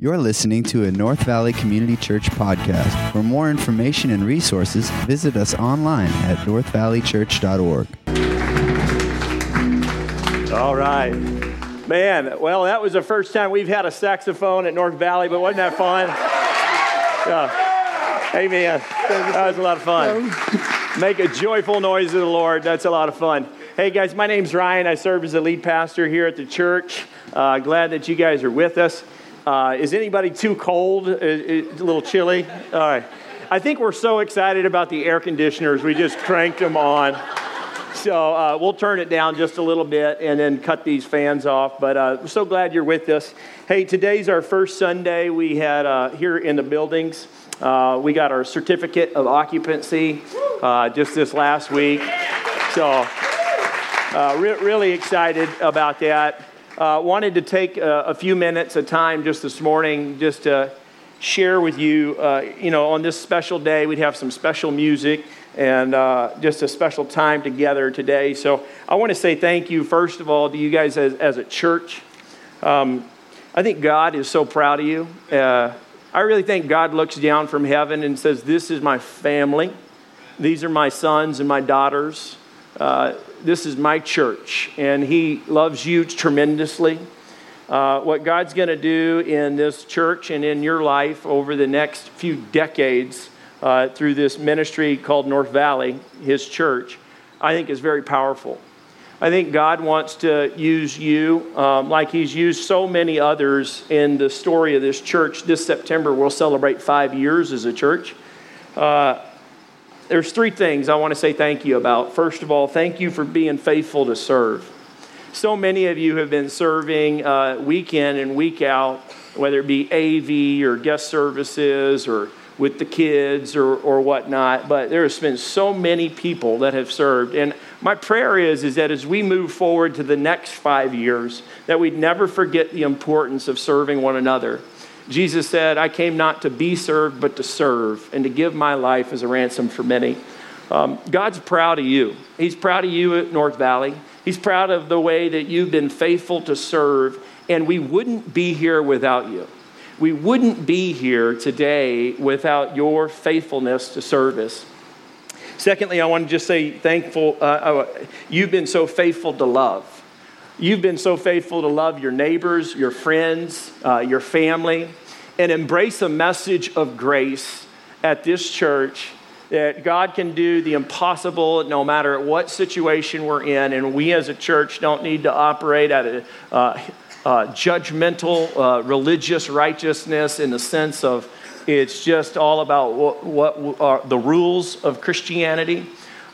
You're listening to a North Valley Community Church podcast. For more information and resources, visit us online at northvalleychurch.org. All right. Man, well, that was the first time we've had a saxophone at North Valley, but wasn't that fun? Yeah. Hey, Amen. That was a lot of fun. Make a joyful noise to the Lord. That's a lot of fun. Hey, guys, my name's Ryan. I serve as the lead pastor here at the church. Uh, glad that you guys are with us. Uh, is anybody too cold? Is, a little chilly? All right. I think we're so excited about the air conditioners, we just cranked them on. So uh, we'll turn it down just a little bit and then cut these fans off. But uh, so glad you're with us. Hey, today's our first Sunday we had uh, here in the buildings. Uh, we got our certificate of occupancy uh, just this last week. So uh, re- really excited about that. Uh, wanted to take a, a, few minutes of time just this morning just to share with you, uh, you know, on this special day, we'd have some special music and uh, just a special time together today. So I want to say thank you, first of all, to you guys as, as a church. Um, I think God is so proud of you. Uh, I really think God looks down from heaven and says, This is my family. These are my sons and my daughters. Uh, this is my church, and He loves you tremendously. Uh, what God's going to do in this church and in your life over the next few decades uh, through this ministry called North Valley, His church, I think is very powerful. I think God wants to use you um, like He's used so many others in the story of this church. This September, we'll celebrate five years as a church. Uh, there's three things I want to say thank you about. First of all, thank you for being faithful to serve. So many of you have been serving uh, week in and week out, whether it be AV or guest services or with the kids or, or whatnot. But there has been so many people that have served. And my prayer is, is that as we move forward to the next five years, that we'd never forget the importance of serving one another Jesus said, I came not to be served, but to serve, and to give my life as a ransom for many. Um, God's proud of you. He's proud of you at North Valley. He's proud of the way that you've been faithful to serve, and we wouldn't be here without you. We wouldn't be here today without your faithfulness to service. Secondly, I want to just say thankful. Uh, uh, you've been so faithful to love. You've been so faithful to love your neighbors, your friends, uh, your family, and embrace a message of grace at this church that God can do the impossible no matter what situation we're in. And we as a church don't need to operate at a uh, uh, judgmental religious righteousness in the sense of it's just all about what, what are the rules of Christianity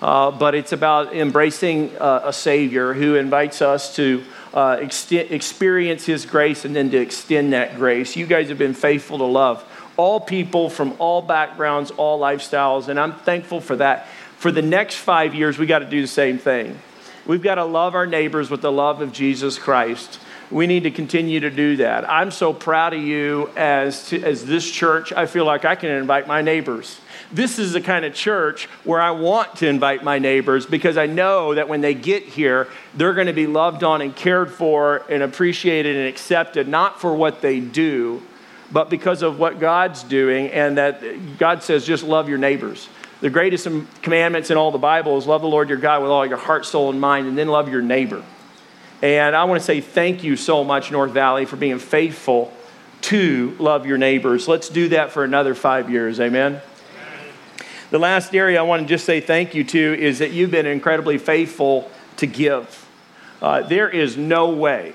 uh, but it's about embracing uh, a Savior who invites us to uh, experience His grace and then to extend that grace. You guys have been faithful to love all people from all backgrounds, all lifestyles, and I'm thankful for that. For the next five years, we got to do the same thing. We've got to love our neighbors with the love of Jesus Christ. We need to continue to do that. I'm so proud of you as, to, as this church. I feel like I can invite my neighbors this is the kind of church where I want to invite my neighbors because I know that when they get here, they're going to be loved on and cared for and appreciated and accepted, not for what they do, but because of what God's doing. And that God says, just love your neighbors. The greatest commandments in all the Bible is love the Lord your God with all your heart, soul, and mind, and then love your neighbor. And I want to say thank you so much, North Valley, for being faithful to love your neighbors. Let's do that for another five years. Amen. The last area I want to just say thank you to is that you've been incredibly faithful to give. Uh, there is no way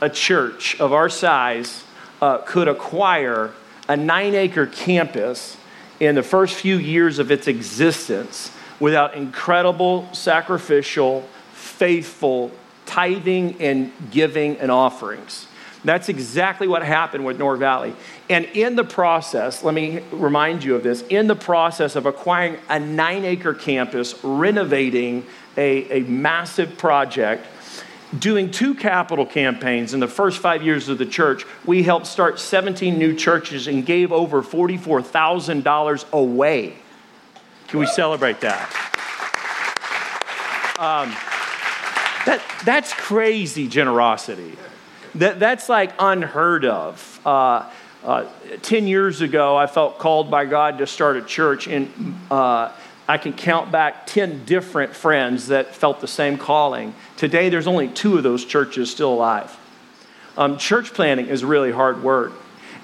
a church of our size uh, could acquire a nine acre campus in the first few years of its existence without incredible, sacrificial, faithful tithing and giving and offerings. That's exactly what happened with North Valley. And in the process, let me remind you of this in the process of acquiring a nine acre campus, renovating a, a massive project, doing two capital campaigns in the first five years of the church, we helped start 17 new churches and gave over $44,000 away. Can we celebrate that? Um, that that's crazy generosity. That, that's like unheard of. Uh, Uh, 10 years ago, I felt called by God to start a church, and uh, I can count back 10 different friends that felt the same calling. Today, there's only two of those churches still alive. Um, church planning is really hard work.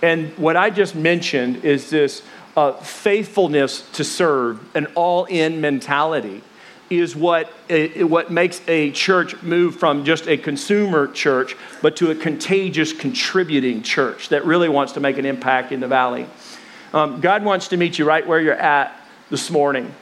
And what I just mentioned is this uh, faithfulness to serve, an all in mentality is what, what makes a church move from just a consumer church, but to a contagious, contributing church that really wants to make an impact in the valley. Um, God wants to meet you right where you're at this morning.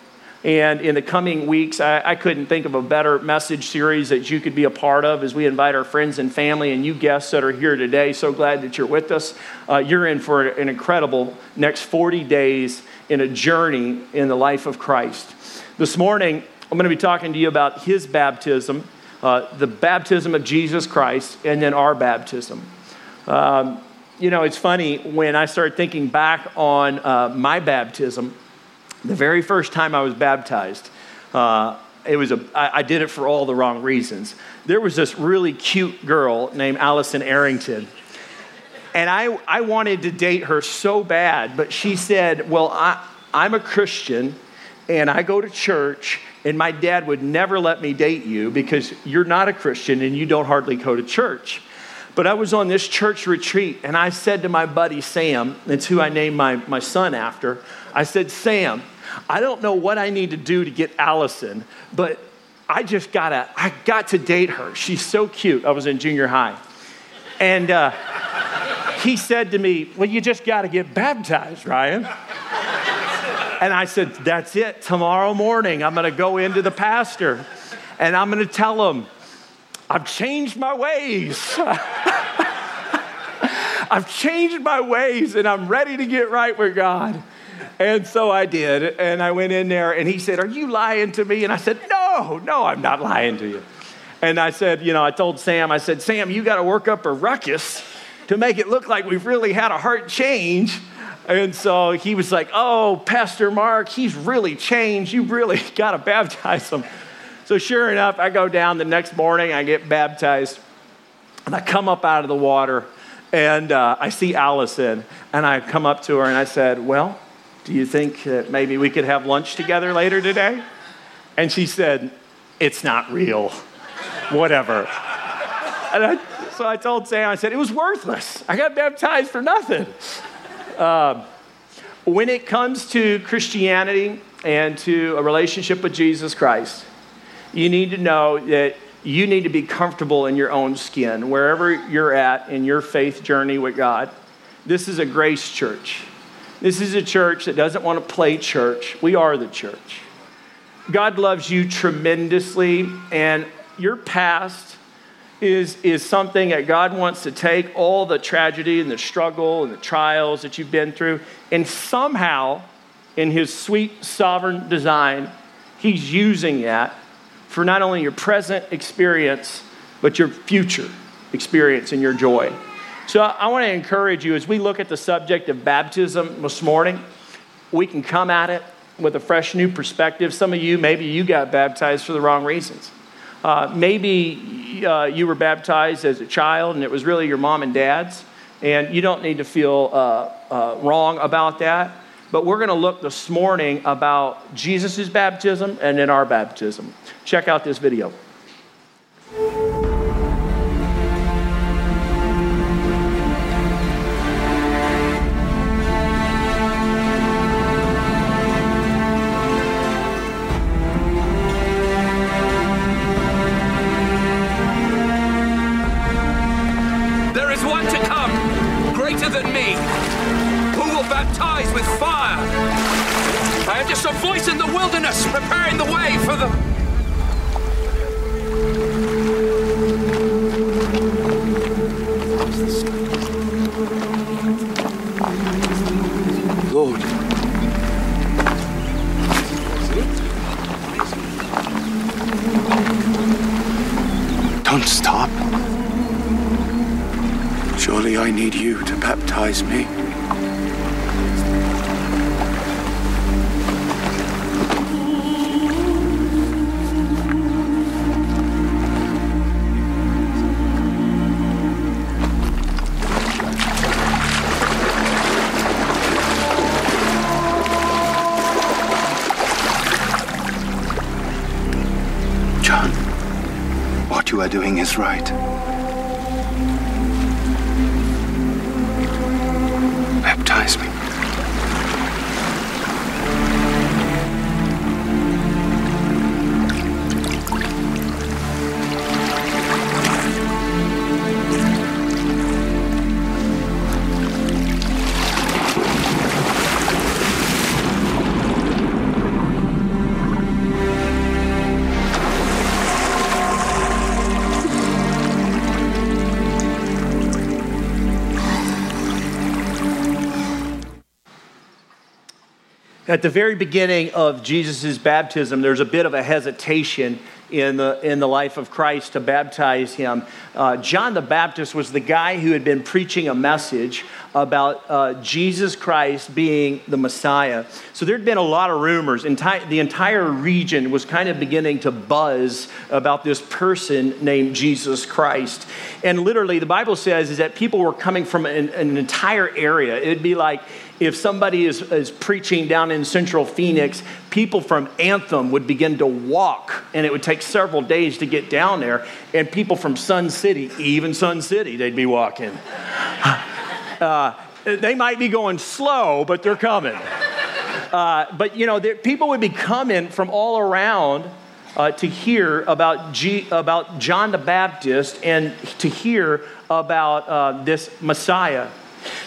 And in the coming weeks, I, I, couldn't think of a better message series that you could be a part of as we invite our friends and family and you guests that are here today. So glad that you're with us. Uh, you're in for an incredible next 40 days in a journey in the life of Christ. This morning, I'm going to be talking to you about his baptism, uh, the baptism of Jesus Christ, and then our baptism. Um, you know, it's funny when I started thinking back on uh, my baptism, the very first time I was baptized, uh, it was a, I, I did it for all the wrong reasons. There was this really cute girl named Allison Arrington. And I, I wanted to date her so bad, but she said, Well, I, I'm a Christian and I go to church and my dad would never let me date you because you're not a Christian and you don't hardly go to church. But I was on this church retreat and I said to my buddy Sam, that's who I named my, my son after, I said, Sam, I don't know what I need to do to get Allison, but I just gotta, I got to date her. She's so cute. I was in junior high. And uh, he said to me, Well, you just gotta get baptized, Ryan. And I said, That's it. Tomorrow morning, I'm going to go into the pastor and I'm going to tell him, I've changed my ways. I've changed my ways and I'm ready to get right with God. And so I did. And I went in there and he said, Are you lying to me? And I said, No, no, I'm not lying to you. And I said, You know, I told Sam, I said, Sam, you got to work up a ruckus to make it look like we've really had a heart change. And so he was like, Oh, Pastor Mark, he's really changed. You really got to baptize him. So sure enough, I go down the next morning, I get baptized, and I come up out of the water, and uh, I see Allison, and I come up to her and I said, Well, do you think that maybe we could have lunch together later today? And she said, It's not real. Whatever. I, so I told Sam, I said, It was worthless. I got baptized for nothing. Uh, when it comes to Christianity and to a relationship with Jesus Christ, you need to know that you need to be comfortable in your own skin, wherever you're at in your faith journey with God. This is a grace church. This is a church that doesn't want to play church. We are the church. God loves you tremendously, and your past is, is something that God wants to take all the tragedy and the struggle and the trials that you've been through, and somehow, in His sweet sovereign design, He's using that for not only your present experience, but your future experience and your joy. So I, want to encourage you as we look at the subject of baptism this morning, we can come at it with a fresh new perspective. Some of you, maybe you got baptized for the wrong reasons. Uh, maybe uh, you were baptized as a child and it was really your mom and dad's, and you don't need to feel uh, uh wrong about that. But we're going to look this morning about Jesus' baptism and then our baptism. Check out this video. greater than me, who will baptize with fire. I am just a voice in the wilderness, preparing the way for the Surely I need you to baptize me. John. What you are doing is right. At the very beginning of Jesus' baptism, there's a bit of a hesitation in the, in the life of Christ to baptize him. Uh, John the Baptist was the guy who had been preaching a message about uh, Jesus Christ being the Messiah. So there'd been a lot of rumors. Enti- the entire region was kind of beginning to buzz about this person named Jesus Christ. And literally, the Bible says is that people were coming from an, an entire area. It'd be like if somebody is, is preaching down in central Phoenix, people from Anthem would begin to walk, and it would take several days to get down there. And people from Sun City, even Sun City, they'd be walking. Uh, they might be going slow, but they're coming. Uh, but you know, people would be coming from all around uh, to hear about, G, about John the Baptist and to hear about uh, this Messiah.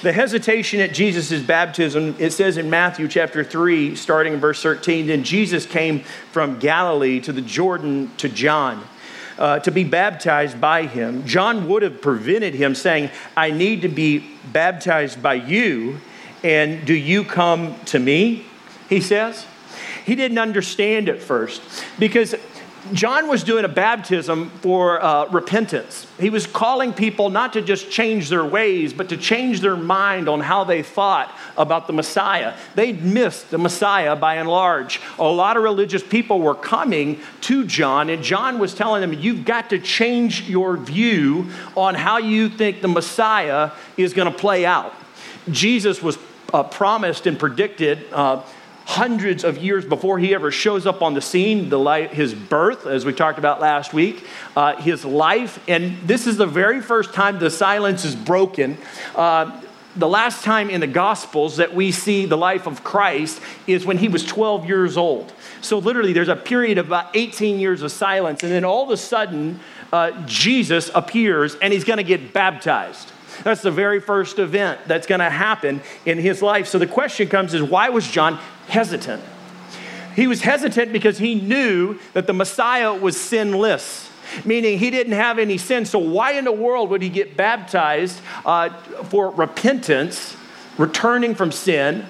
The hesitation at Jesus' baptism, it says in Matthew chapter 3, starting in verse 13, then Jesus came from Galilee to the Jordan to John. Uh, to be baptized by him. John would have prevented him, saying, I need to be baptized by you, and do you come to me? He says. He didn't understand at first because John was doing a baptism for uh, repentance. He was calling people not to just change their ways, but to change their mind on how they thought about the Messiah. They'd missed the Messiah by and large. A lot of religious people were coming to John, and John was telling them, You've got to change your view on how you think the Messiah is going to play out. Jesus was uh, promised and predicted. Uh, hundreds of years before he ever shows up on the scene, the life, his birth, as we talked about last week, uh, his life. And this is the very first time the silence is broken. Uh, the last time in the Gospels that we see the life of Christ is when he was 12 years old. So, literally, there's a period of about 18 years of silence. And then all of a sudden, uh, Jesus appears and he's going to get baptized. That's the very first event that's going to happen in his life. So the question comes is why was John hesitant? He was hesitant because he knew that the Messiah was sinless meaning he didn't have any sin. So, why in the world would he get baptized uh, for repentance, returning from sin?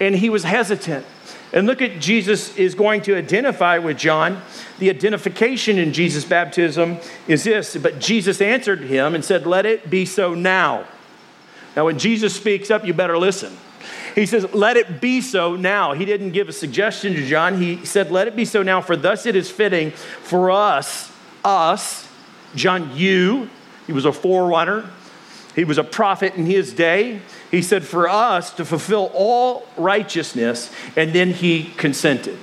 And he was hesitant. And look at Jesus is going to identify with John. The identification in Jesus' baptism is this, but Jesus answered him and said, Let it be so now. Now, when Jesus speaks up, you better listen. He says, Let it be so now. He didn't give a suggestion to John. He said, Let it be so now, for thus it is fitting for us, us, John, you, he was a forerunner, he was a prophet in his day. He said, For us to fulfill all righteousness, and then he consented.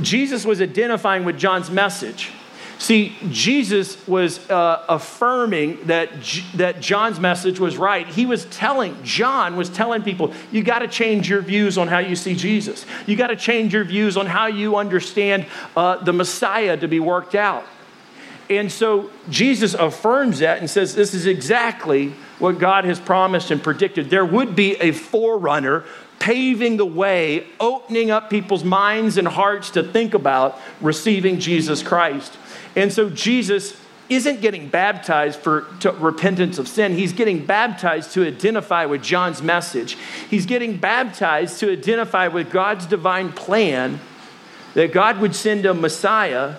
Jesus was identifying with John's message. See, Jesus was uh, affirming that, J- that John's message was right. He was telling, John was telling people, you got to change your views on how you see Jesus. You got to change your views on how you understand uh, the Messiah to be worked out. And so Jesus affirms that and says, This is exactly what God has promised and predicted. There would be a forerunner paving the way, opening up people's minds and hearts to think about receiving Jesus Christ. And so Jesus isn't getting baptized for repentance of sin. He's getting baptized to identify with John's message. He's getting baptized to identify with God's divine plan that God would send a Messiah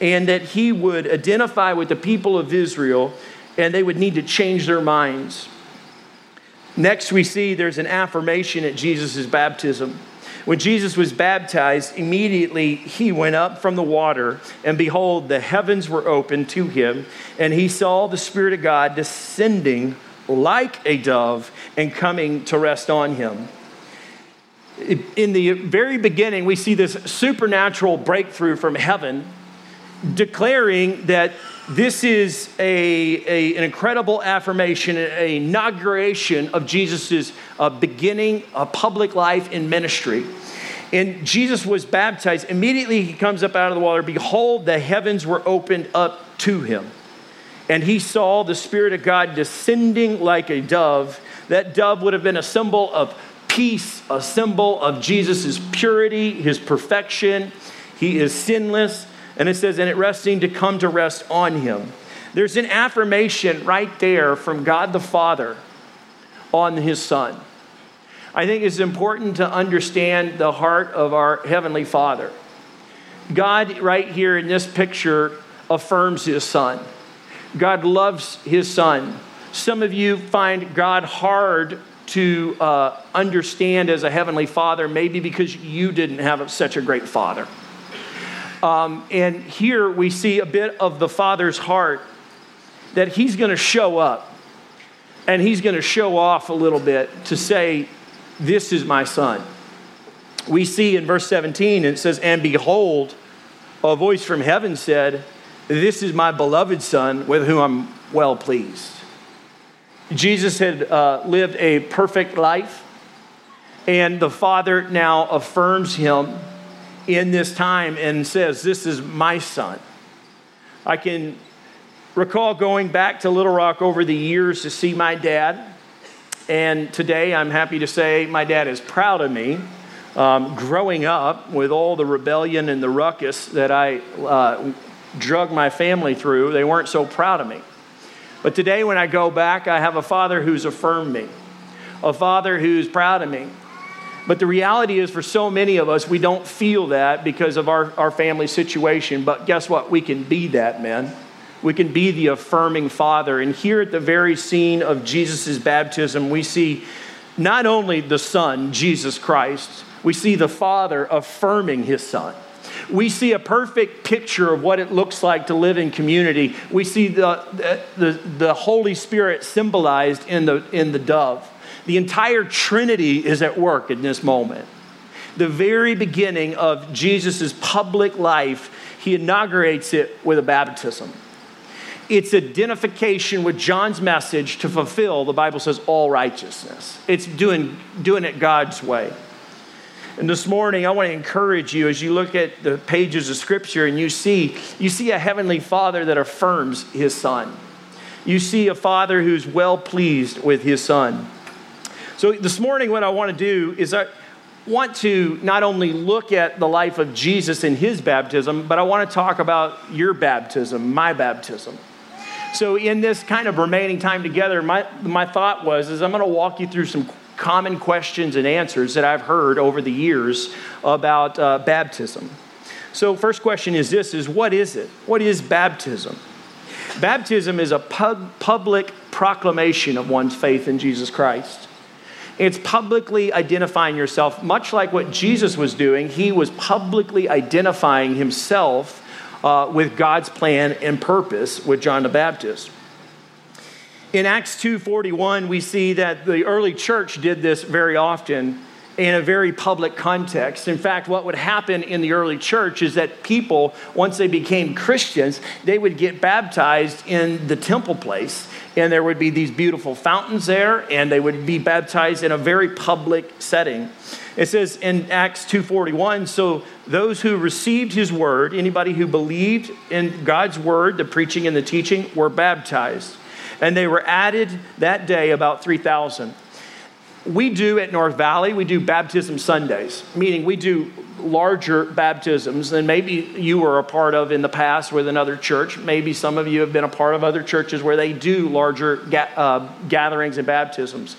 and that he would identify with the people of Israel and they would need to change their minds. Next, we see there's an affirmation at Jesus' baptism. When Jesus was baptized, immediately he went up from the water, and behold, the heavens were opened to him, and he saw the Spirit of God descending like a dove and coming to rest on him. In the very beginning, we see this supernatural breakthrough from heaven declaring that this is a, a, an incredible affirmation, an inauguration of Jesus' uh, beginning a public life in ministry. And Jesus was baptized. Immediately he comes up out of the water. Behold, the heavens were opened up to him. And he saw the Spirit of God descending like a dove. That dove would have been a symbol of peace, a symbol of Jesus' purity, his perfection. He is sinless. And it says, and it resting to come to rest on him. There's an affirmation right there from God the Father on his Son. I think it's important to understand the heart of our Heavenly Father. God, right here in this picture, affirms his Son. God loves his Son. Some of you find God hard to uh, understand as a Heavenly Father, maybe because you didn't have such a great Father. Um, and here we see a bit of the Father's heart that He's going to show up and He's going to show off a little bit to say, This is my Son. We see in verse 17, it says, And behold, a voice from heaven said, This is my beloved Son with whom I'm well pleased. Jesus had uh, lived a perfect life, and the Father now affirms him in this time and says, This is my son. I can recall going back to Little Rock over the years to see my dad. And today I'm happy to say my dad is proud of me. Um, growing up with all the rebellion and the ruckus that I uh, drug my family through, they weren't so proud of me. But today, when I go back, I have a father who's affirmed me, a father who's proud of me, but the reality is, for so many of us, we don't feel that because of our, our family situation. But guess what? We can be that, man. We can be the affirming father. And here at the very scene of Jesus' baptism, we see not only the Son, Jesus Christ, we see the Father affirming his Son. We see a perfect picture of what it looks like to live in community. We see the, the, the Holy Spirit symbolized in the, in the dove. The entire Trinity is at work in this moment. The very beginning of Jesus' public life, he inaugurates it with a baptism. It's identification with John's message to fulfill, the Bible says, all righteousness. It's doing, doing it God's way. And this morning, I want to encourage you as you look at the pages of Scripture and you see, you see a heavenly Father that affirms his Son. You see a Father who's well pleased with his Son. So, this morning, what I want to do is I want to not only look at the life of Jesus in his baptism, but I want to talk about your baptism, my baptism. So, in this kind of remaining time together, my, my thought was is I'm going to walk you through some common questions and answers that I've heard over the years about uh, baptism. So, first question is this: is what is it? What is baptism? Baptism is a pub- public proclamation of one's faith in Jesus Christ. It's publicly identifying yourself, much like what Jesus was doing. He was publicly identifying himself uh, with God's plan and purpose with John the Baptist. In Acts 2:41, we see that the early church did this very often in a very public context. In fact, what would happen in the early church is that people, once they became Christians, they would get baptized in the temple place and there would be these beautiful fountains there and they would be baptized in a very public setting. It says in acts 2.41 so those who received his word anybody who believed in god's word the preaching and the teaching were baptized. And they were added that day about 3000 we do at north valley we do baptism sundays meaning we do larger baptisms than maybe you were a part of in the past with another church. Maybe some of you have been a part of other churches where they do larger ga- uh, gatherings and baptisms.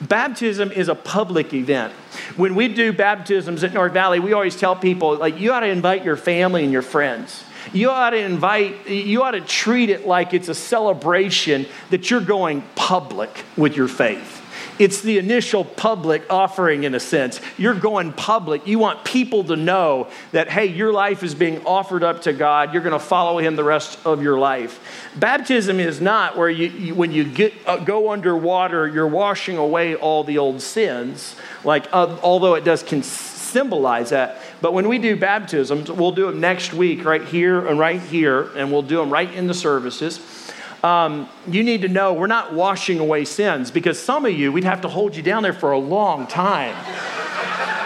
Baptism is a public event. When we do baptisms at North Valley, we always tell people, like, you ought to invite your family and your friends. You ought to invite, you ought to treat it like it's a celebration that you're going public with your faith It's the initial public offering, in a sense. You're going public. You want people to know that, hey, your life is being offered up to God. You're going to follow Him the rest of your life. Baptism is not where you, you when you get, uh, go underwater, you're washing away all the old sins, like, uh, although it does cons- symbolize that. But when we do baptisms, we'll do them next week, right here and right here, and we'll do them right in the services um, you need to know we're not washing away sins because some of you, we'd have to hold you down there for a long time.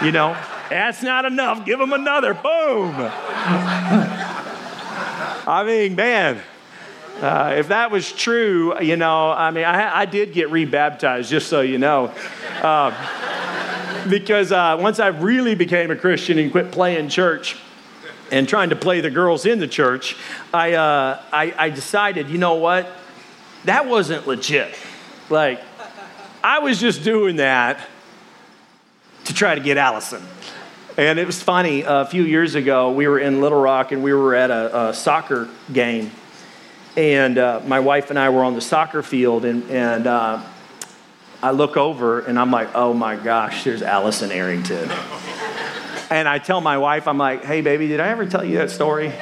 you know, that's not enough. Give them another. Boom. I mean, man, uh, if that was true, you know, I mean, I, I did get rebaptized, just so you know. Uh, because uh, once I really became a Christian and quit playing church, and trying to play the girls in the church, I, uh, I, I decided, you know what? That wasn't legit. Like, I was just doing that to try to get Allison. And it was funny, a few years ago, we were in Little Rock and we were at a, a soccer game. And uh, my wife and I were on the soccer field, and, and uh, I look over and I'm like, oh my gosh, there's Allison Arrington. And I tell my wife, I'm like, hey, baby, did I ever tell you that story?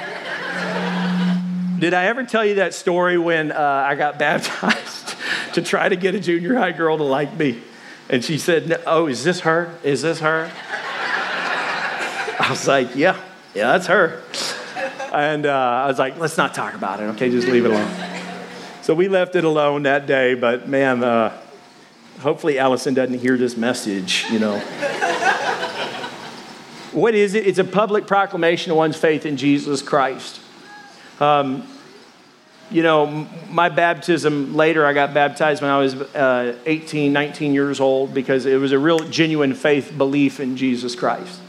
did I ever tell you that story when uh, I got baptized to try to get a junior high girl to like me? And she said, oh, is this her? Is this her? I was like, yeah, yeah, that's her. And uh, I was like, let's not talk about it, okay? Just leave it alone. So we left it alone that day, but man, uh, hopefully Allison doesn't hear this message, you know. What is it? It's a public proclamation of one's faith in Jesus Christ. Um, you know, my baptism later, I got baptized when I was uh, 18, 19 years old because it was a real genuine faith belief in Jesus Christ.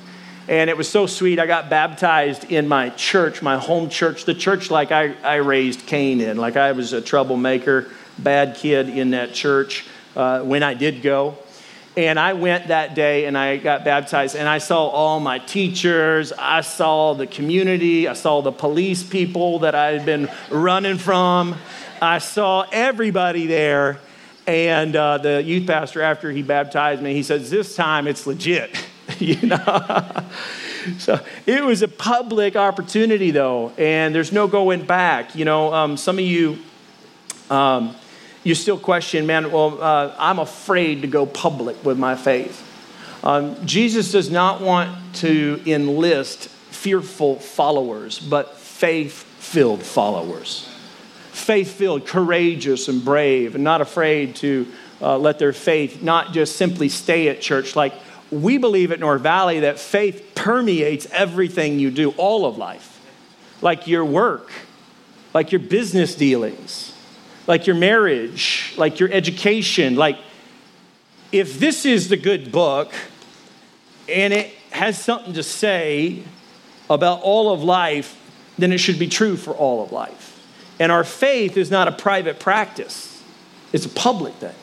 And it was so sweet. I got baptized in my church, my home church, the church like I, I raised Cain in. Like I was a troublemaker, bad kid in that church uh, when I did go. And I went that day and I got baptized, and I saw all my teachers, I saw the community, I saw the police people that I had been running from. I saw everybody there. And uh, the youth pastor, after he baptized me, he says, This time it's legit, you know? so it was a public opportunity, though, and there's no going back. You know, um, some of you, um, you still question, man, well, uh, I'm afraid to go public with my faith. Um, Jesus does not want to enlist fearful followers, but faith filled followers. Faith filled, courageous, and brave, and not afraid to uh, let their faith not just simply stay at church. Like we believe at North Valley that faith permeates everything you do, all of life, like your work, like your business dealings like your marriage, like your education. Like, if this is the good book and it has something to say about all of life, then it should be true for all of life. And our faith is not a private practice, it's a public thing.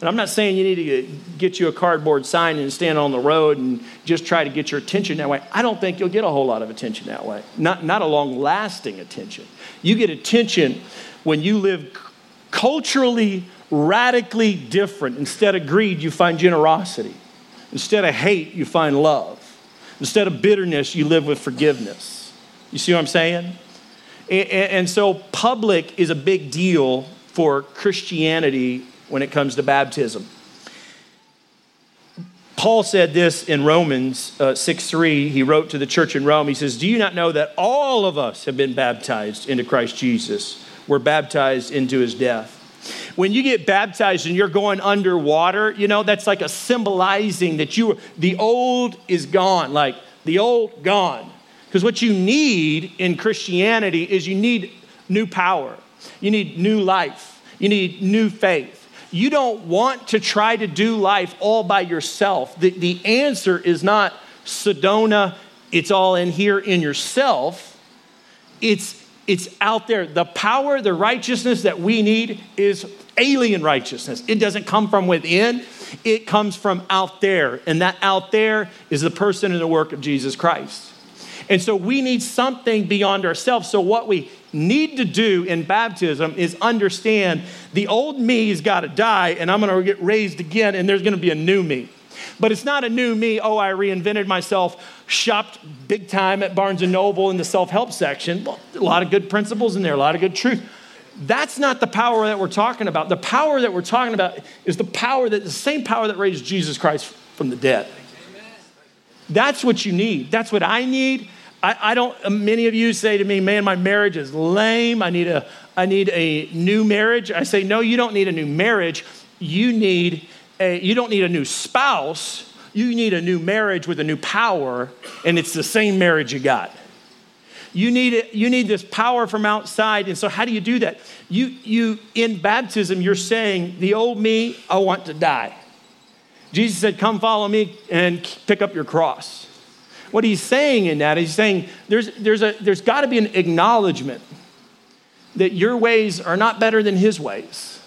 And I'm not saying you need to get you a cardboard sign and stand on the road and just try to get your attention that way. I don't think you'll get a whole lot of attention that way. Not, not a long lasting attention. You get attention when you live culturally radically different. Instead of greed, you find generosity. Instead of hate, you find love. Instead of bitterness, you live with forgiveness. You see what I'm saying? And so, public is a big deal for Christianity when it comes to baptism. Paul said this in Romans uh, 6 3. He wrote to the church in Rome. He says, Do you not know that all of us have been baptized into Christ Jesus? Were baptized into his death. When you get baptized and you're going underwater, you know, that's like a symbolizing that you, the old is gone, like the old gone. Because what you need in Christianity is you need new power, you need new life, you need new faith. You don't want to try to do life all by yourself. The, the answer is not Sedona, it's all in here in yourself. It's it's out there. The power, the righteousness that we need is alien righteousness. It doesn't come from within, it comes from out there. And that out there is the person and the work of Jesus Christ. And so we need something beyond ourselves. So, what we need to do in baptism is understand the old me's got to die and I'm going to get raised again and there's going to be a new me. But it's not a new me, oh, I reinvented myself, shopped big time at Barnes and Noble in the self help section. A lot of good principles in there, a lot of good truth. That's not the power that we're talking about. The power that we're talking about is the power that the same power that raised Jesus Christ from the dead. That's what you need. That's what I need. I, I, don't, many of you say to me, man, my marriage is lame. I need, a, I need a new marriage. I say, no, you don't need a new marriage. You need a, you don't need a new spouse. You need a new marriage with a new power, and it's the same marriage you got. You need, it, you need this power from outside. And so, how do you do that? You, you, in baptism, you're saying, The old me, I want to die. Jesus said, Come follow me and pick up your cross. What he's saying in that, he's saying there's, there's, a, there's got to be an acknowledgement that your ways are not better than his ways,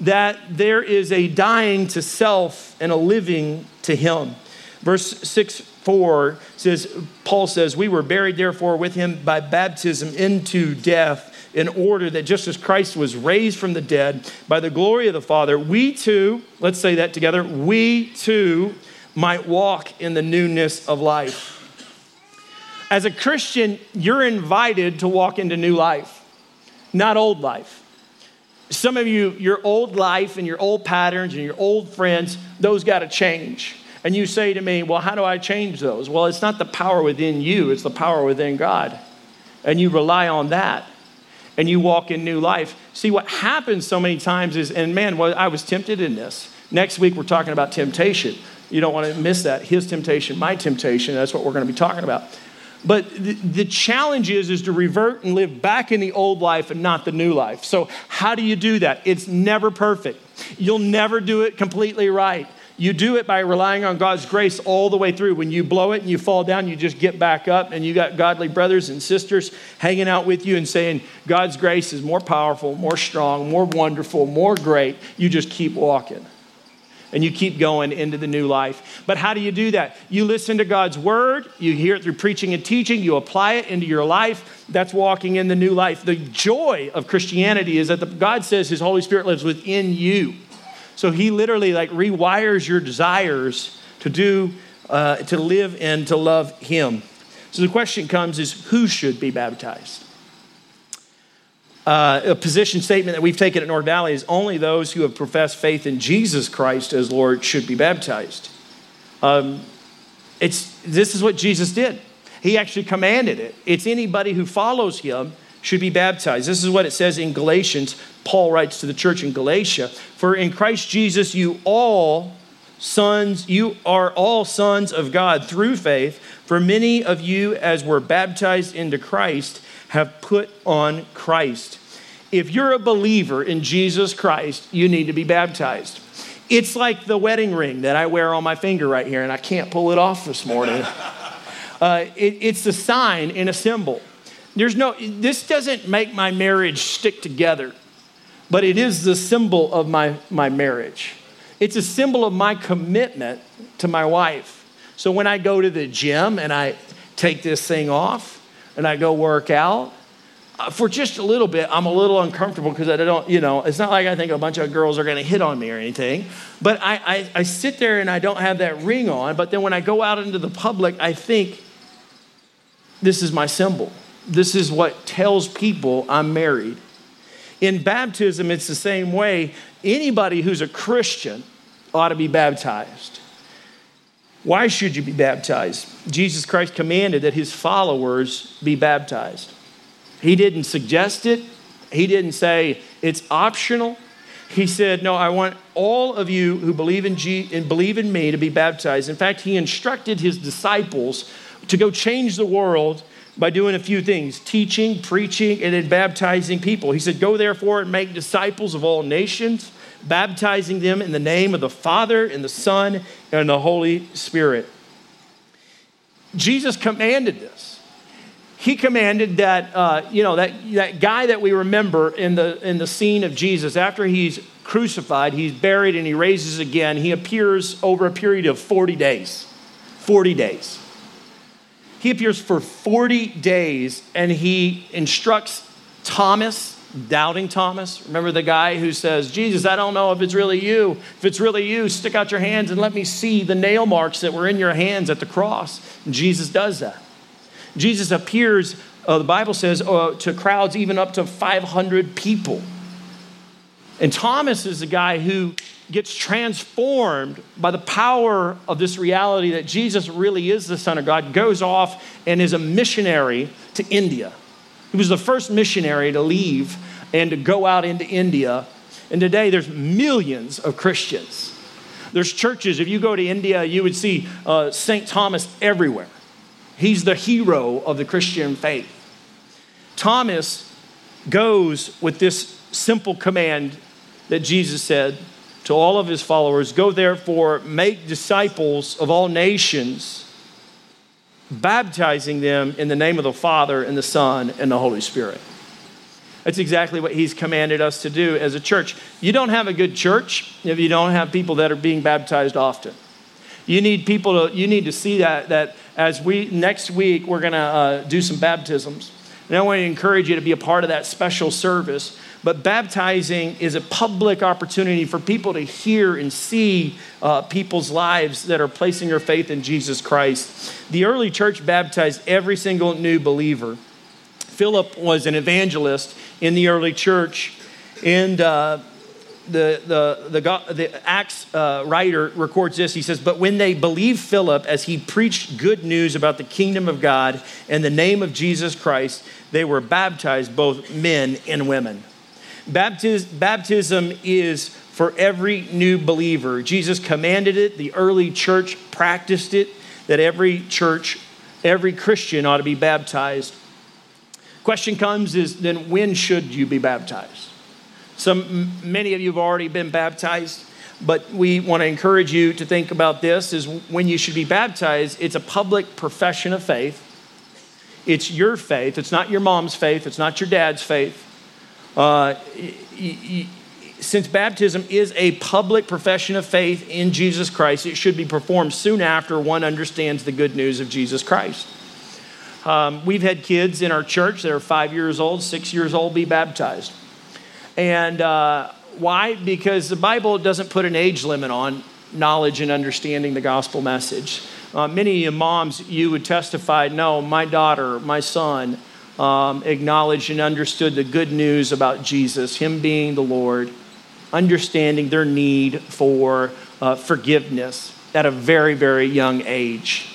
that there is a dying to self and a living to him. Verse 6 4 says, Paul says, We were buried therefore with him by baptism into death, in order that just as Christ was raised from the dead by the glory of the Father, we too, let's say that together, we too might walk in the newness of life. As a Christian, you're invited to walk into new life, not old life. Some of you, your old life and your old patterns and your old friends, those got to change. And you say to me, Well, how do I change those? Well, it's not the power within you, it's the power within God. And you rely on that and you walk in new life. See, what happens so many times is, and man, well, I was tempted in this. Next week, we're talking about temptation. You don't want to miss that. His temptation, my temptation. That's what we're going to be talking about. But the, the, challenge is, is to revert and live back in the old life and not the new life. So, how do you do that? It's never perfect. You'll never do it completely right. You do it by relying on God's grace all the way through. When you blow it and you fall down, you just get back up, and you got godly brothers and sisters hanging out with you and saying, God's grace is more powerful, more strong, more wonderful, more great. You just keep walking and you keep going into the new life. But how do you do that? You listen to God's word, you hear it through preaching and teaching, you apply it into your life. That's walking in the new life. The joy of Christianity is that the, God says His Holy Spirit lives within you. So he literally like rewires your desires to do, uh, to live and to love him. So the question comes is who should be baptized? Uh, a position statement that we've taken at North Valley is only those who have professed faith in Jesus Christ as Lord should be baptized. Um, it's, this is what Jesus did. He actually commanded it. It's anybody who follows him should be baptized. This is what it says in Galatians. Paul writes to the church in Galatia For in Christ Jesus, you all sons, you are all sons of God through faith. For many of you, as were baptized into Christ, have put on Christ. If you're a believer in Jesus Christ, you need to be baptized. It's like the wedding ring that I wear on my finger right here, and I can't pull it off this morning. Uh, it, it's a sign and a symbol. There's no, this doesn't make my marriage stick together, but it is the symbol of my, my marriage. It's a symbol of my commitment to my wife. So when I go to the gym and I take this thing off and I go work out, uh, for just a little bit, I'm a little uncomfortable because I don't, you know, it's not like I think a bunch of girls are going to hit on me or anything. But I, I, I sit there and I don't have that ring on. But then when I go out into the public, I think this is my symbol. This is what tells people I'm married. In baptism, it's the same way. Anybody who's a Christian ought to be baptized. Why should you be baptized? Jesus Christ commanded that his followers be baptized. He didn't suggest it, he didn't say it's optional. He said, No, I want all of you who believe in, G- and believe in me to be baptized. In fact, he instructed his disciples to go change the world by doing a few things teaching, preaching, and then baptizing people. He said, Go therefore and make disciples of all nations, baptizing them in the name of the Father, and the Son, and the Holy Spirit. Jesus commanded this. He commanded that, uh, you know, that, that guy that we remember in the, in the scene of Jesus, after he's crucified, he's buried, and he raises again, he appears over a period of 40 days. 40 days. He appears for 40 days and he instructs Thomas, doubting Thomas. Remember the guy who says, Jesus, I don't know if it's really you. If it's really you, stick out your hands and let me see the nail marks that were in your hands at the cross. And Jesus does that. Jesus appears, uh, the Bible says, uh, to crowds even up to 500 people. And Thomas is the guy who gets transformed by the power of this reality that Jesus really is the Son of God, goes off and is a missionary to India. He was the first missionary to leave and to go out into India. And today there's millions of Christians. There's churches, if you go to India, you would see uh, St. Thomas everywhere. He's the hero of the Christian faith. Thomas goes with this simple command that Jesus said to all of his followers Go therefore, make disciples of all nations baptizing them in the name of the Father and the Son and the Holy Spirit. That's exactly what he's commanded us to do as a church. You don't have a good church if you don't have people that are being baptized often. You need people to, you need to see that, that as we, next week, we're going to uh, do some baptisms. And I want to encourage you to be a part of that special service but baptizing is a public opportunity for people to hear and see uh, people's lives that are placing their faith in Jesus Christ. The early church baptized every single new believer. Philip was an evangelist in the early church, and uh, the, the, the, the Acts uh, writer records this. He says, But when they believed Philip as he preached good news about the kingdom of God and the name of Jesus Christ, they were baptized, both men and women. Baptism is for every new believer. Jesus commanded it, the early church practiced it, that every church, every Christian ought to be baptized. Question comes is then when should you be baptized? Some many of you have already been baptized, but we want to encourage you to think about this is when you should be baptized, it's a public profession of faith. It's your faith. It's not your mom's faith. It's not your dad's faith. Uh, since baptism is a public profession of faith in Jesus Christ, it should be performed soon after one understands the good news of Jesus Christ. Um, we've had kids in our church that are five years old, six years old, be baptized. And uh, why? Because the Bible doesn't put an age limit on knowledge and understanding the gospel message. Uh, many moms, you would testify, no, my daughter, my son, um, acknowledged and understood the good news about Jesus, Him being the Lord, understanding their need for uh, forgiveness at a very, very young age.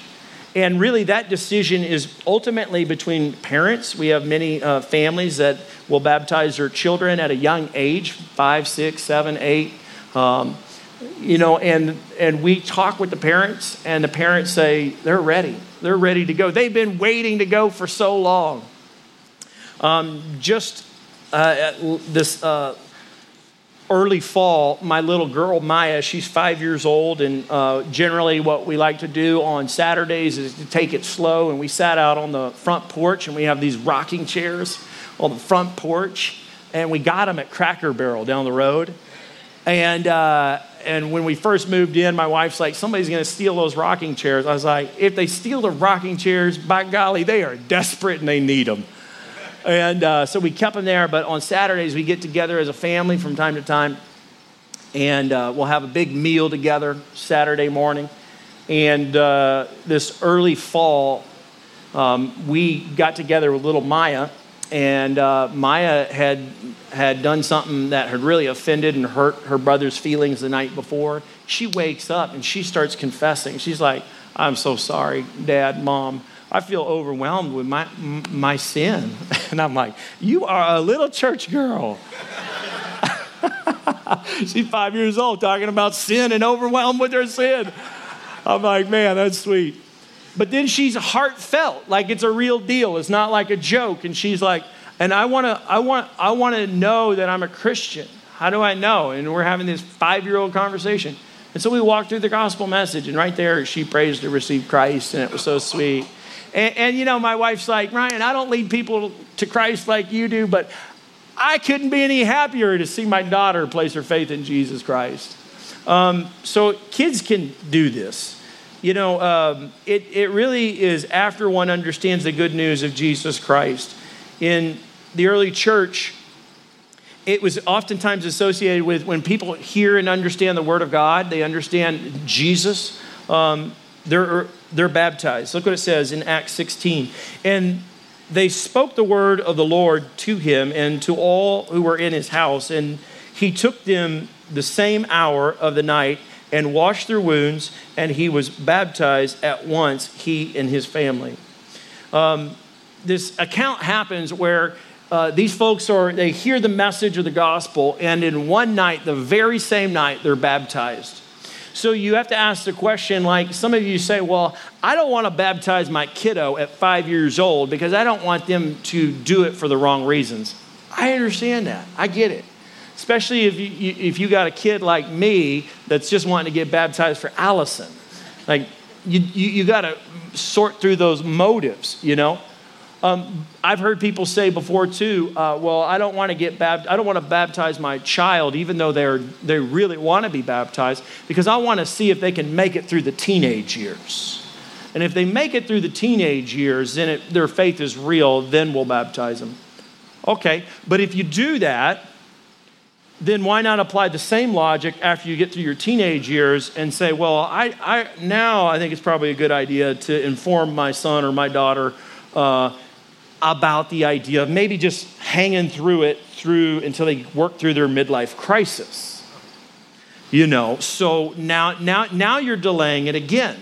And really, that decision is ultimately between parents. We have many uh, families that will baptize their children at a young age five, six, seven, eight. Um, you know, and, and we talk with the parents, and the parents say they're ready. They're ready to go. They've been waiting to go for so long. Um, just uh, this uh, early fall, my little girl Maya, she's five years old, and uh, generally what we like to do on Saturdays is to take it slow. And we sat out on the front porch, and we have these rocking chairs on the front porch, and we got them at Cracker Barrel down the road. And uh, and when we first moved in, my wife's like, somebody's going to steal those rocking chairs. I was like, if they steal the rocking chairs, by golly, they are desperate and they need them. And uh, so we kept them there. But on Saturdays, we get together as a family from time to time. And uh, we'll have a big meal together Saturday morning. And uh, this early fall, um, we got together with little Maya. And uh, Maya had, had done something that had really offended and hurt her brother's feelings the night before. She wakes up and she starts confessing. She's like, I'm so sorry, Dad, Mom. I feel overwhelmed with my, my sin. And I'm like, You are a little church girl. She's five years old talking about sin and overwhelmed with her sin. I'm like, Man, that's sweet. But then she's heartfelt, like it's a real deal. It's not like a joke. And she's like, and I want to I want I want to know that I'm a Christian. How do I know? And we're having this 5-year-old conversation. And so we walked through the gospel message and right there she prays to receive Christ and it was so sweet. And, and, you know, my wife's like, Ryan, I don't lead people to Christ like you do, but I couldn't be any happier to see my daughter place her faith in Jesus Christ. Um, so kids can do this. You know, um, it, it really is after one understands the good news of Jesus Christ. In the early church, it was oftentimes associated with when people hear and understand the Word of God, they understand Jesus, um, they're, they're baptized. Look what it says in Acts 16. And they spoke the word of the Lord to him and to all who were in his house. And he took them the same hour of the night and washed their wounds, and he was baptized at once, he and his family. Um, this account happens where uh, these folks are, they hear the message of the gospel, and in one night, the very same night, they're baptized. So you have to ask the question like some of you say, well, I don't want to baptize my kiddo at five years old because I don't want them to do it for the wrong reasons. I understand that. I get it especially if you, if you got a kid like me that's just wanting to get baptized for Allison. Like, you, you, you got to sort through those motives, you know? Um, I've heard people say before too, uh, well, I don't want to get baptized. I don't want to baptize my child, even though they're, they really want to be baptized, because I want to see if they can make it through the teenage years. And if they make it through the teenage years, then it, their faith is real, then we'll baptize them. Okay, but if you do that, then why not apply the same logic after you get through your teenage years and say, well, I, I now I think it's probably a good idea to inform my son or my daughter uh, about the idea of maybe just hanging through it through until they work through their midlife crisis. You know, so now now now you're delaying it again.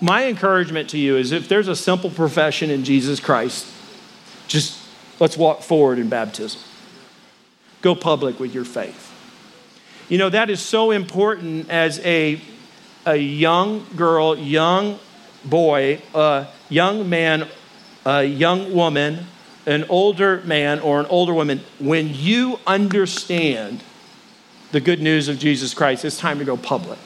My encouragement to you is if there's a simple profession in Jesus Christ, just let's walk forward in baptism go public with your faith. You know, that is so important as a, a young girl, young boy, a young man, a young woman, an older man or an older woman, when you understand the good news of Jesus Christ, it's time to go public.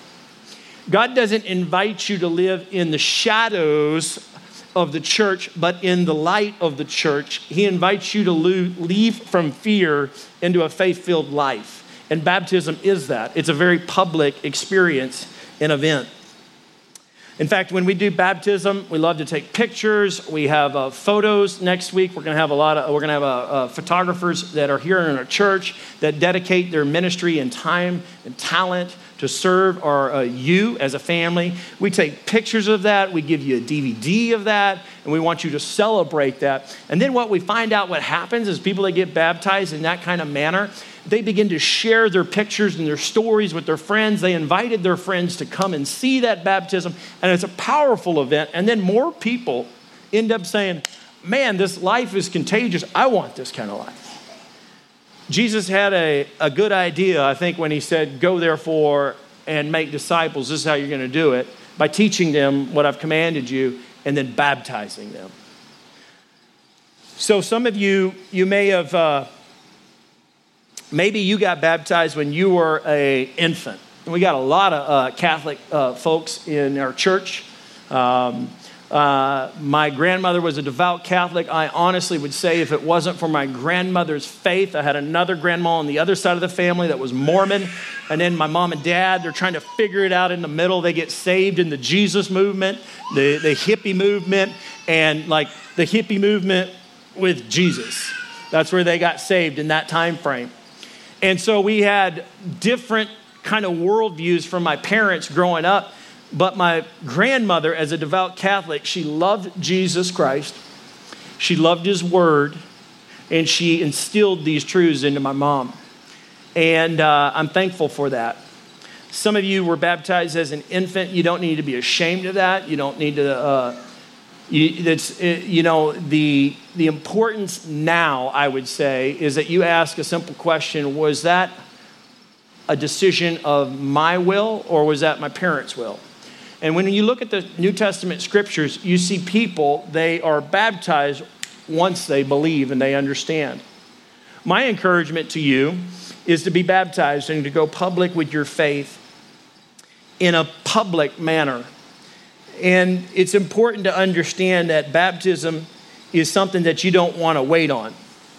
God doesn't invite you to live in the shadows of the church, but in the light of the church. He invites you to leave from fear into a faith filled life. And baptism is that. It's a very public experience and event. In fact, when we do baptism, we love to take pictures. We have uh, photos next week. We're going to have a lot of we're going to have uh, uh, photographers that are here in our church that dedicate their ministry and time and talent to serve our uh, you as a family. We take pictures of that. We give you a DVD of that, and we want you to celebrate that. And then what we find out what happens is people that get baptized in that kind of manner they begin to share their pictures and their stories with their friends. They invited their friends to come and see that baptism, and it's a powerful event. And then more people end up saying, Man, this life is contagious. I want this kind of life. Jesus had a, a good idea, I think, when he said, Go therefore and make disciples. This is how you're going to do it by teaching them what I've commanded you and then baptizing them. So, some of you, you may have. Uh, Maybe you got baptized when you were a infant. We got a lot of uh, Catholic uh, folks in our church. Um, uh, my grandmother was a devout Catholic. I honestly would say if it wasn't for my grandmother's faith, I had another grandma on the other side of the family that was Mormon. And then my mom and dad, they're trying to figure it out in the middle. They get saved in the Jesus movement, the, the hippie movement, and like the hippie movement with Jesus. That's where they got saved in that time frame. And so we had different kind of worldviews from my parents growing up. But my grandmother, as a devout Catholic, she loved Jesus Christ. She loved his word. And she instilled these truths into my mom. And uh, I'm thankful for that. Some of you were baptized as an infant. You don't need to be ashamed of that. You don't need to uh, you, it's, it, uh, you know, the, the importance now, I would say, is that you ask a simple question Was that a decision of my will or was that my parents' will? And when you look at the New Testament scriptures, you see people, they are baptized once they believe and they understand. My encouragement to you is to be baptized and to go public with your faith in a public manner and it's important to understand that baptism is something that you don't want to wait on.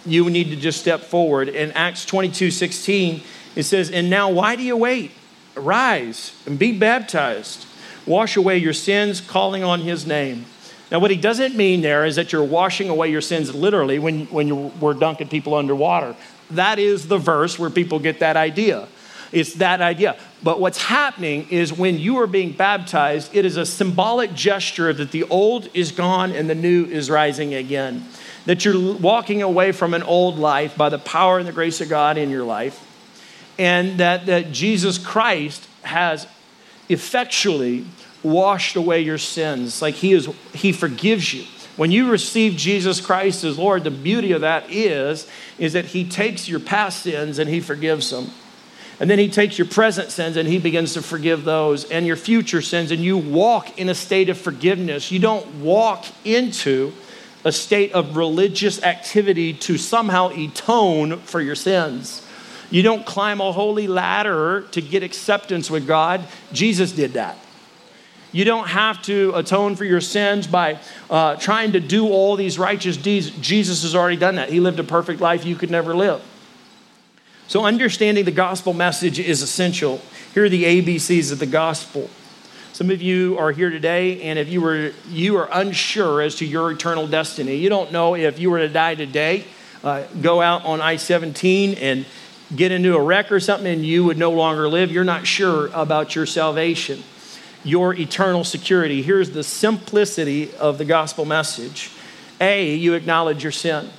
You need to just step forward. In Acts 22 16, it says, And now why do you wait? Arise and be baptized. Wash away your sins, calling on his name. Now, what he doesn't mean there is that you're washing away your sins literally when, when you were dunking people underwater. That is the verse where people get that idea. It's that idea. But what's happening is when you are being baptized, it is a symbolic gesture that the old is gone and the new is rising again. That you're walking away from an old life by the power and the grace of God in your life. And that, that Jesus Christ has effectually washed away your sins. Like he is, he forgives you. When you receive Jesus Christ as Lord, the beauty of that is, is that he takes your past sins and he forgives them. And then he takes your present sins and he begins to forgive those and your future sins, and you walk in a state of forgiveness. You don't walk into a state of religious activity to somehow atone for your sins. You don't climb a holy ladder to get acceptance with God. Jesus did that. You don't have to atone for your sins by uh, trying to do all these righteous deeds. Jesus has already done that. He lived a perfect life you could never live. So, understanding the gospel message is essential. Here are the ABCs of the gospel. Some of you are here today, and if you were you are unsure as to your eternal destiny, you don't know if you were to die today, uh, go out on I-17 and get into a wreck or something, and you would no longer live. You're not sure about your salvation, your eternal security. Here's the simplicity of the gospel message: A, you acknowledge your sin.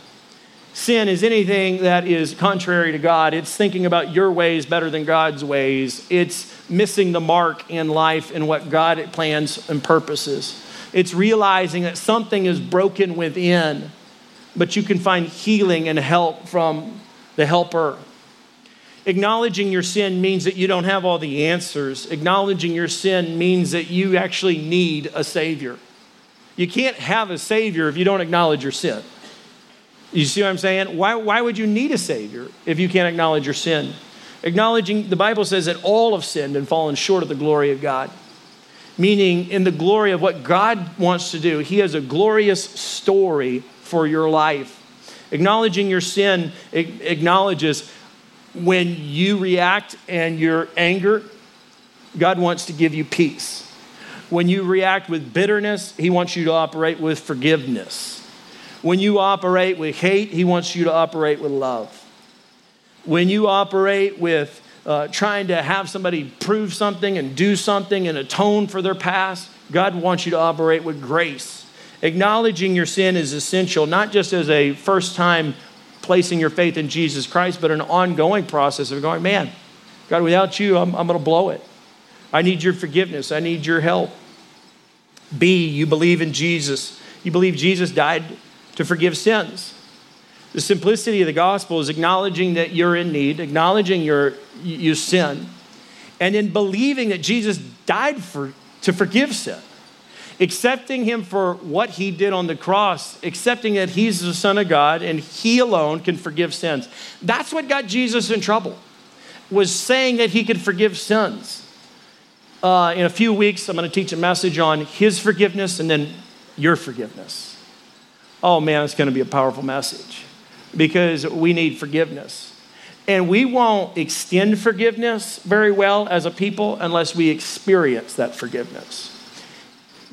Sin is anything that is contrary to God. It's thinking about your ways better than God's ways. It's missing the mark in life and what God plans and purposes. It's realizing that something is broken within, but you can find healing and help from the helper. Acknowledging your sin means that you don't have all the answers. Acknowledging your sin means that you actually need a Savior. You can't have a Savior if you don't acknowledge your sin. You see what I'm saying? Why, why would you need a Savior if you can't acknowledge your sin? Acknowledging, the Bible says that all have sinned and fallen short of the glory of God. Meaning, in the glory of what God wants to do, He has a glorious story for your life. Acknowledging your sin acknowledges when you react and your anger, God wants to give you peace. When you react with bitterness, He wants you to operate with forgiveness. When you operate with hate, He wants you to operate with love. When you operate with uh, trying to have somebody prove something and do something and atone for their past, God wants you to operate with grace. Acknowledging your sin is essential, not just as a first time placing your faith in Jesus Christ, but an ongoing process of going, man, God, without you, I'm, I'm going to blow it. I need your forgiveness. I need your help. B, you believe in Jesus. You believe Jesus died to forgive sins. The simplicity of the gospel is acknowledging that you're in need, acknowledging your, you sin, and in believing that Jesus died for, to forgive sin. Accepting him for what he did on the cross, accepting that he's the Son of God and he alone can forgive sins. That's what got Jesus in trouble, was saying that he could forgive sins. Uh, in a few weeks, I'm going to teach a message on his forgiveness and then your forgiveness oh man, it's going to be a powerful message because we need forgiveness. And we won't extend forgiveness very well as a people unless we experience that forgiveness.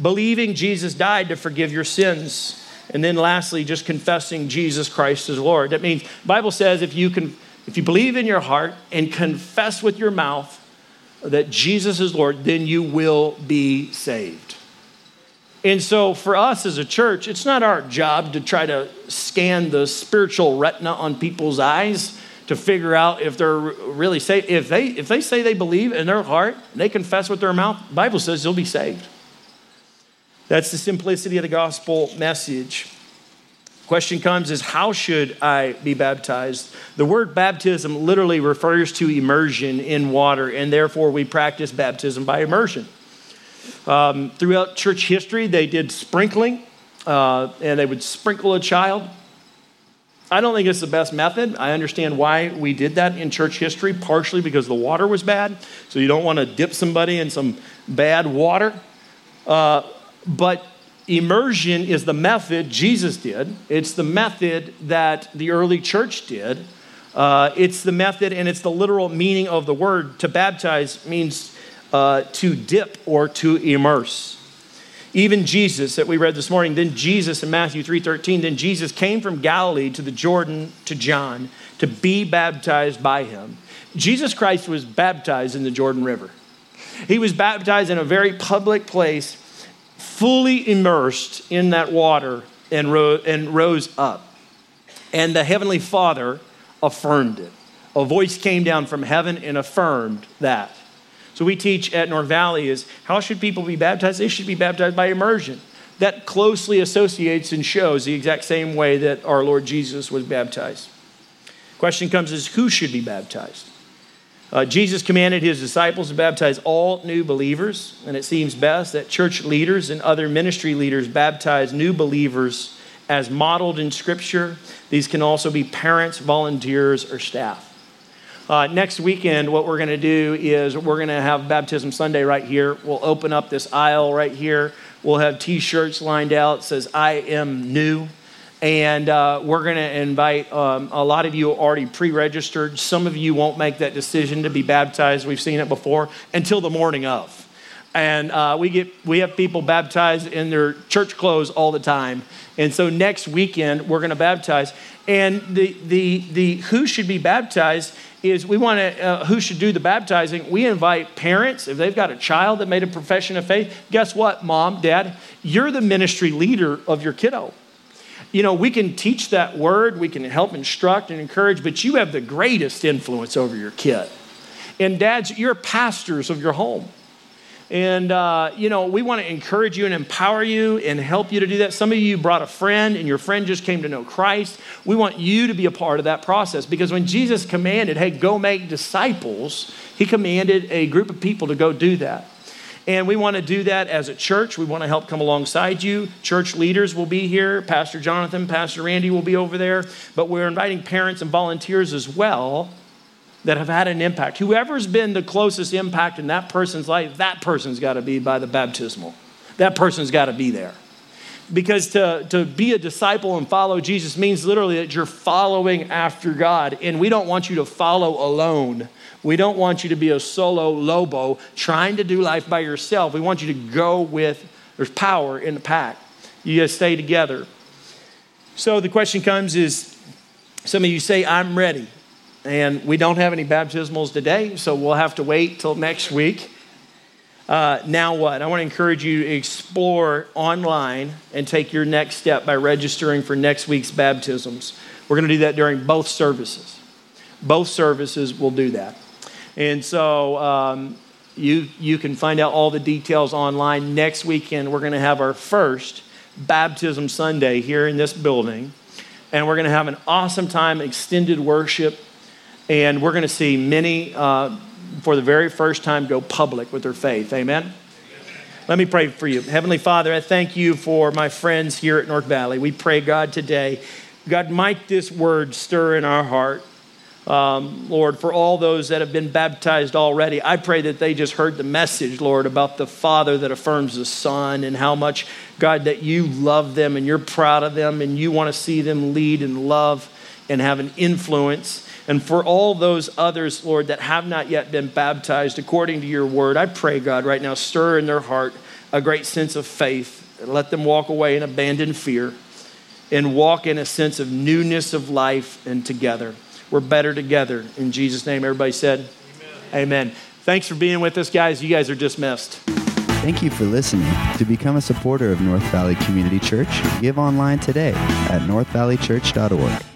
Believing Jesus died to forgive your sins. And then lastly, just confessing Jesus Christ as Lord. That means Bible says if you can if you believe in your heart and confess with your mouth that Jesus is Lord, then you will be saved. And so, for us as a church, it's not our job to try to scan the spiritual retina on people's eyes to figure out if they're really saved. If they, if they say they believe in their heart and they confess with their mouth, the Bible says they'll be saved. That's the simplicity of the gospel message. Question comes is how should I be baptized? The word baptism literally refers to immersion in water, and therefore we practice baptism by immersion. Um, throughout church history, they did sprinkling, uh, and they would sprinkle a child. I don't think it's the best method. I understand why we did that in church history, partially because the water was bad. So you don't want to dip somebody in some bad water. Uh, but immersion is the method Jesus did, it's the method that the early church did. Uh, it's the method and it's the literal meaning of the word. To baptize means uh, to dip or to immerse. Even Jesus that we read this morning, then Jesus in Matthew 3:13, then Jesus came from Galilee to the Jordan to John to be baptized by him. Jesus Christ was baptized in the Jordan River. He was baptized in a very public place, fully immersed in that water and, ro- and rose up. And the Heavenly Father affirmed it. A voice came down from heaven and affirmed that. So we teach at North Valley is how should people be baptized? They should be baptized by immersion. That closely associates and shows the exact same way that our Lord Jesus was baptized. Question comes is who should be baptized? Uh, Jesus commanded his disciples to baptize all new believers, and it seems best that church leaders and other ministry leaders baptize new believers as modeled in Scripture. These can also be parents, volunteers, or staff. Uh, next weekend, what we're going to do is we're going to have Baptism Sunday right here. We'll open up this aisle right here. We'll have t shirts lined out. It says, I am new. And uh, we're going to invite um, a lot of you already pre registered. Some of you won't make that decision to be baptized. We've seen it before until the morning of. And uh, we, get, we have people baptized in their church clothes all the time. And so next weekend, we're going to baptize. And the, the, the who should be baptized is we want to, uh, who should do the baptizing? We invite parents, if they've got a child that made a profession of faith, guess what, mom, dad? You're the ministry leader of your kiddo. You know, we can teach that word, we can help instruct and encourage, but you have the greatest influence over your kid. And dads, you're pastors of your home. And, uh, you know, we want to encourage you and empower you and help you to do that. Some of you brought a friend and your friend just came to know Christ. We want you to be a part of that process because when Jesus commanded, hey, go make disciples, he commanded a group of people to go do that. And we want to do that as a church. We want to help come alongside you. Church leaders will be here. Pastor Jonathan, Pastor Randy will be over there. But we're inviting parents and volunteers as well that have had an impact. Whoever's been the closest impact in that person's life, that person's got to be by the baptismal. That person's got to be there. Because to, to be a disciple and follow Jesus means literally that you're following after God. And we don't want you to follow alone. We don't want you to be a solo lobo trying to do life by yourself. We want you to go with, there's power in the pack. You guys stay together. So the question comes is some of you say, I'm ready. And we don't have any baptismals today, so we'll have to wait till next week. Uh, now what? I want to encourage you to explore online and take your next step by registering for next week's baptisms. We're going to do that during both services. Both services will do that. And so um, you, you can find out all the details online. Next weekend, we're going to have our first Baptism Sunday here in this building. And we're going to have an awesome time, extended worship and we're going to see many, uh, for the very first time, go public with their faith. Amen? Let me pray for you. Heavenly Father, I thank you for my friends here at North Valley. We pray, God, today, God, might this word stir in our heart. Um, Lord, for all those that have been baptized already, I pray that they just heard the message, Lord, about the Father that affirms the Son and how much, God, that you love them and you're proud of them and you want to see them lead and love and have an influence. And for all those others, Lord, that have not yet been baptized according to your word, I pray, God, right now, stir in their heart a great sense of faith. And let them walk away and abandon fear and walk in a sense of newness of life and together. We're better together. In Jesus' name, everybody said, Amen. Amen. Thanks for being with us, guys. You guys are dismissed. Thank you for listening. To become a supporter of North Valley Community Church, give online today at northvalleychurch.org.